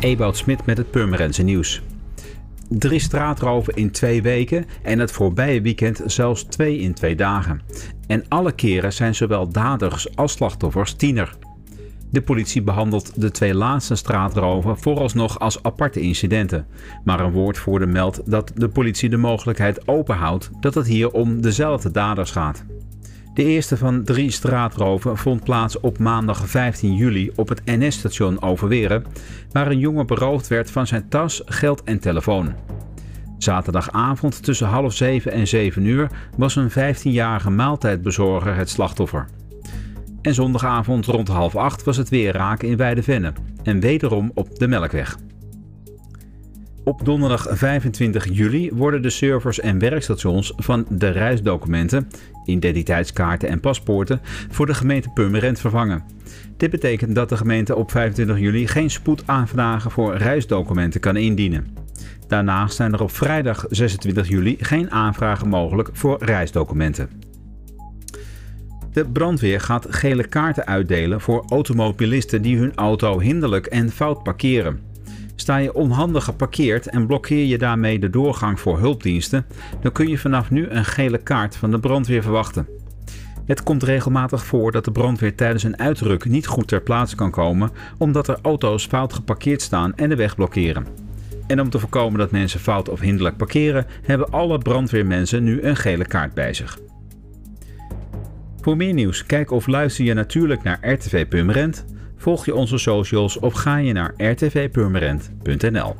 Ewout Smit met het Purmerendse nieuws. Drie straatroven in twee weken en het voorbije weekend zelfs twee in twee dagen. En alle keren zijn zowel daders als slachtoffers tiener. De politie behandelt de twee laatste straatroven vooralsnog als aparte incidenten. Maar een woordvoerder meldt dat de politie de mogelijkheid openhoudt dat het hier om dezelfde daders gaat. De eerste van drie straatroven vond plaats op maandag 15 juli op het NS-station Overweren, waar een jongen beroofd werd van zijn tas, geld en telefoon. Zaterdagavond tussen half zeven en zeven uur was een 15-jarige maaltijdbezorger het slachtoffer. En zondagavond rond half acht was het weer raken in Weidevenne en wederom op de Melkweg. Op donderdag 25 juli worden de servers en werkstations van de reisdocumenten, identiteitskaarten en paspoorten voor de gemeente Purmerend vervangen. Dit betekent dat de gemeente op 25 juli geen spoedaanvragen voor reisdocumenten kan indienen. Daarnaast zijn er op vrijdag 26 juli geen aanvragen mogelijk voor reisdocumenten. De brandweer gaat gele kaarten uitdelen voor automobilisten die hun auto hinderlijk en fout parkeren. Sta je onhandig geparkeerd en blokkeer je daarmee de doorgang voor hulpdiensten, dan kun je vanaf nu een gele kaart van de brandweer verwachten. Het komt regelmatig voor dat de brandweer tijdens een uitruk niet goed ter plaatse kan komen omdat er auto's fout geparkeerd staan en de weg blokkeren. En om te voorkomen dat mensen fout of hinderlijk parkeren, hebben alle brandweermensen nu een gele kaart bij zich. Voor meer nieuws, kijk of luister je natuurlijk naar RTV Purmerend, volg je onze socials of ga je naar rtvpurmerend.nl.